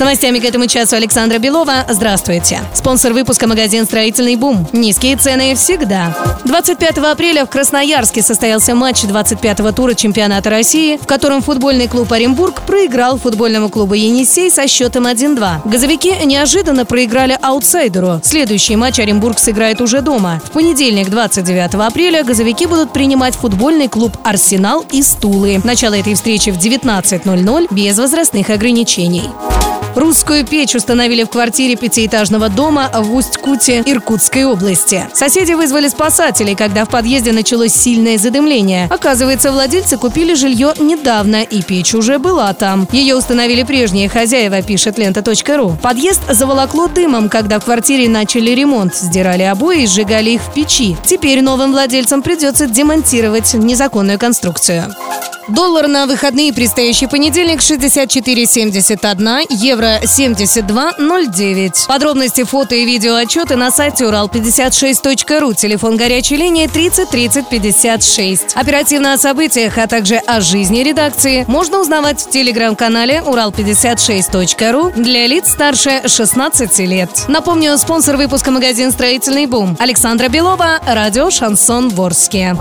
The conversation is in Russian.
С новостями к этому часу Александра Белова. Здравствуйте. Спонсор выпуска магазин «Строительный бум». Низкие цены всегда. 25 апреля в Красноярске состоялся матч 25-го тура чемпионата России, в котором футбольный клуб «Оренбург» проиграл футбольному клубу «Енисей» со счетом 1-2. Газовики неожиданно проиграли аутсайдеру. Следующий матч Оренбург сыграет уже дома. В понедельник, 29 апреля, газовики будут принимать футбольный клуб «Арсенал» из Тулы. Начало этой встречи в 19.00 без возрастных ограничений. Русскую печь установили в квартире пятиэтажного дома в Усть-Куте Иркутской области. Соседи вызвали спасателей, когда в подъезде началось сильное задымление. Оказывается, владельцы купили жилье недавно, и печь уже была там. Ее установили прежние хозяева, пишет лента.ру. Подъезд заволокло дымом, когда в квартире начали ремонт. Сдирали обои и сжигали их в печи. Теперь новым владельцам придется демонтировать незаконную конструкцию. Доллар на выходные предстоящий понедельник 64,71, евро 72,09. Подробности, фото и видео отчеты на сайте урал56.ру. Телефон горячей линии 30 30 56. Оперативно о событиях, а также о жизни редакции можно узнавать в телеграм-канале урал56.ру для лиц старше 16 лет. Напомню, спонсор выпуска магазин «Строительный бум». Александра Белова, радио «Шансон Ворске».